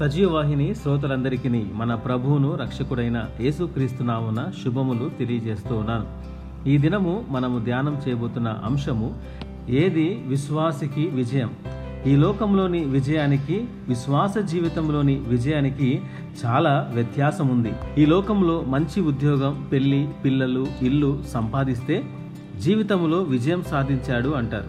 సజీవవాహిని శ్రోతలందరికీ మన ప్రభువును రక్షకుడైన యేసుక్రీస్తునామున శుభములు తెలియజేస్తూ ఉన్నాను. ఈ దినము మనము ధ్యానం చేయబోతున్న అంశము ఏది? విశ్వాసికి విజయం. ఈ లోకంలోని విజయానికి విశ్వాస జీవితంలోని విజయానికి చాలా వ్యత్యాసం ఉంది ఈ లోకంలో మంచి ఉద్యోగం పెళ్ళి పిల్లలు ఇల్లు సంపాదిస్తే జీవితంలో విజయం సాధించాడు అంటారు.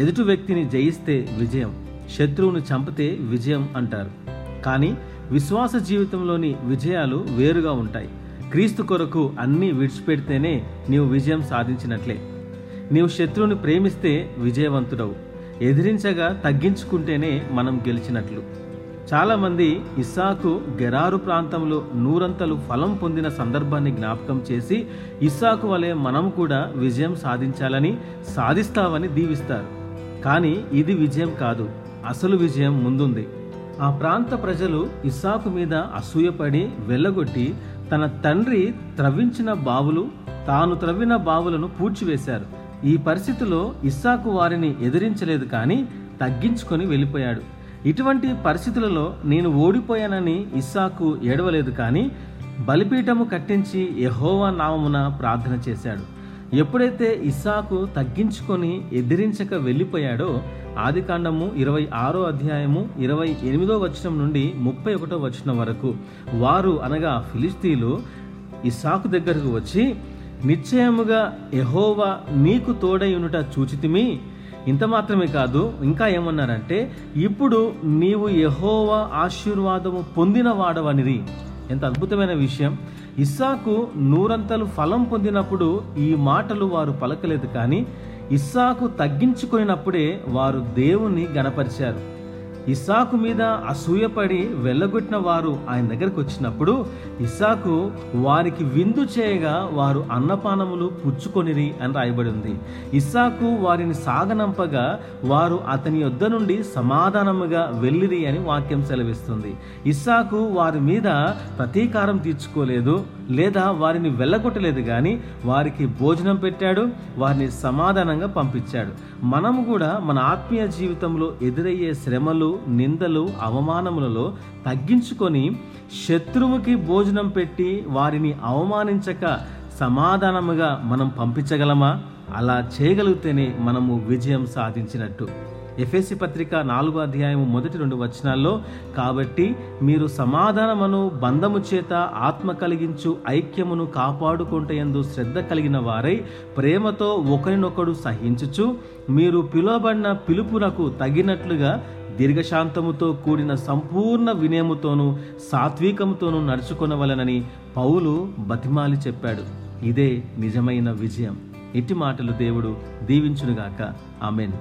ఎదుటి వ్యక్తిని జయిస్తే విజయం శత్రువును చంపితే విజయం అంటారు. కానీ విశ్వాస జీవితంలోని విజయాలు వేరుగా ఉంటాయి. క్రీస్తు కొరకు అన్నీ విడిచిపెడితేనే నీవు విజయం సాధించినట్లే. నీవు శత్రువుని ప్రేమిస్తే విజయవంతుడవు. ఎదిరించగా తగ్గించుకుంటేనే మనం గెలిచినట్లు. చాలామంది ఇస్సాకు గెరారు ప్రాంతంలో నూరంతలు ఫలం పొందిన సందర్భాన్ని జ్ఞాపకం చేసి ఇస్సాకు వలె మనం కూడా విజయం సాధించాలని సాధిస్తావని దీవిస్తారు. కానీ ఇది విజయం కాదు. అసలు విజయం ముందుంది. ఆ ప్రాంత ప్రజలు ఇస్సాకు మీద అసూయపడి వెళ్ళగొట్టి తన తండ్రి త్రవ్వించిన బావులు తాను త్రవ్విన బావులను పూడ్చివేశారు. ఈ పరిస్థితిలో ఇస్సాకు వారిని ఎదిరించలేదు కానీ తగ్గించుకొని వెళ్ళిపోయాడు. ఇటువంటి పరిస్థితులలో నేను ఓడిపోయానని ఇస్సాకు ఏడవలేదు కానీ బలిపీఠము కట్టించి యహోవా నామమున ప్రార్థన చేశాడు. ఎప్పుడైతే ఇస్సాకు తగ్గించుకొని ఎదిరించక వెళ్ళిపోయాడో ఆదికాండము ఇరవై ఆరో అధ్యాయము ఇరవై ఎనిమిదో వచనం నుండి ముప్పై ఒకటో వచనం వరకు. వారు అనగా ఫిలిస్తీన్లు ఇస్సాకు దగ్గరకు వచ్చి నిశ్చయముగా ఎహోవా నీకు తోడైయునుట చూచితిమి. ఇంత మాత్రమే కాదు ఇంకా ఏమన్నారంటే ఇప్పుడు నీవు ఎహోవా ఆశీర్వాదము పొందిన వాడవనిరి ఎంత అద్భుతమైన విషయం. ఇస్సాకు నూరంతలు ఫలం పొందినప్పుడు ఈ మాటలు వారు పలకలేదు కానీ ఇస్సాకు తగ్గించుకున్నప్పుడే వారు దేవుణ్ణి గణపరిచారు. ఇస్సాకు మీద అసూయపడి వెళ్ళగొట్టిన వారు ఆయన దగ్గరకు వచ్చినప్పుడు ఇస్సాకు వారికి విందు చేయగా వారు అన్నపానములు పుచ్చుకొనిరి అని రాయబడి ఉంది ఇస్సాకు వారిని సాగనంపగా వారు అతని యొద్ద నుండి సమాధానముగా వెళ్ళిరి అని వాక్యం సెలవిస్తుంది. ఇస్సాకు వారి మీద ప్రతీకారం తీర్చుకోలేదు లేదా వారిని వెళ్ళగొట్టలేదు కానీ వారికి భోజనం పెట్టాడు వారిని సమాధానంగా పంపించాడు. మనము కూడా మన ఆత్మీయ జీవితంలో ఎదురయ్యే శ్రమలు నిందలు అవమానములలో తగ్గించుకొని శత్రువుకి భోజనం పెట్టి వారిని అవమానించక సమాధానముగా మనం పంపించగలమా? అలా చేయగలిగితేనే మనము విజయం సాధించినట్టు. ఎఫ్ఎస్సి పత్రిక నాలుగో అధ్యాయము మొదటి రెండు వచనాల్లో కాబట్టి మీరు సమాధానమును బంధము చేత ఆత్మ కలిగించు ఐక్యమును కాపాడుకుంటేందు శ్రద్ధ కలిగిన వారై ప్రేమతో ఒకరినొకడు సహించుచు మీరు పిలువబడిన పిలుపునకు తగినట్లుగా దీర్ఘశాంతముతో కూడిన సంపూర్ణ వినయముతోనూ సాత్వికముతోనూ నడుచుకొనవలనని పౌలు బతిమాలి చెప్పాడు. ఇదే నిజమైన విజయం. ఇట్టి మాటలు దేవుడు దీవించునుగాక. ఆమెన్.